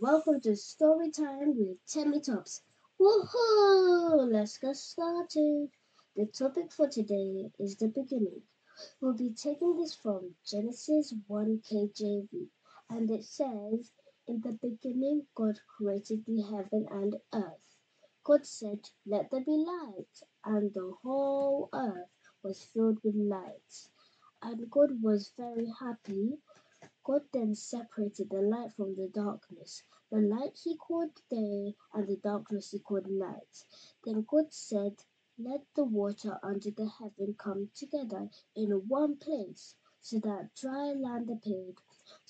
welcome to Story Time with Temitops. Woohoo! Let's get started. The topic for today is the beginning. We'll be taking this from Genesis 1 KJV, and it says, In the beginning, God created the heaven and earth. God said, Let there be light, and the whole earth was filled with light. And God was very happy. God then separated the light from the darkness. The light he called day, and the darkness he called night. Then God said, Let the water under the heaven come together in one place, so that dry land appeared.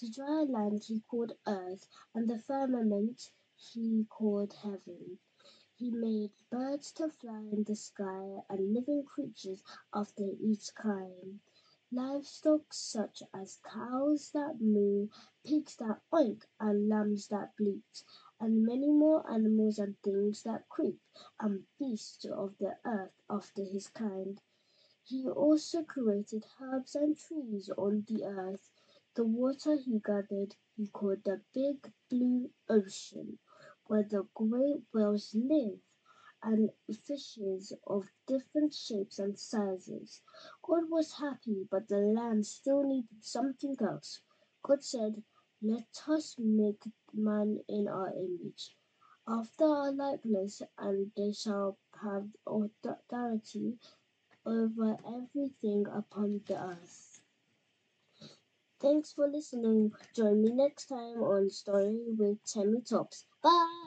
The dry land he called earth, and the firmament he called heaven. He made birds to fly in the sky, and living creatures after each kind livestock such as cows that moo, pigs that oink, and lambs that bleat, and many more animals and things that creep, and beasts of the earth after his kind. He also created herbs and trees on the earth. The water he gathered he called the big blue ocean, where the great whales live and fishes of different shapes and sizes. God was happy, but the land still needed something else. God said, Let us make man in our image, after our likeness, and they shall have authority over everything upon the earth. Thanks for listening. Join me next time on Story with Temitops. Bye!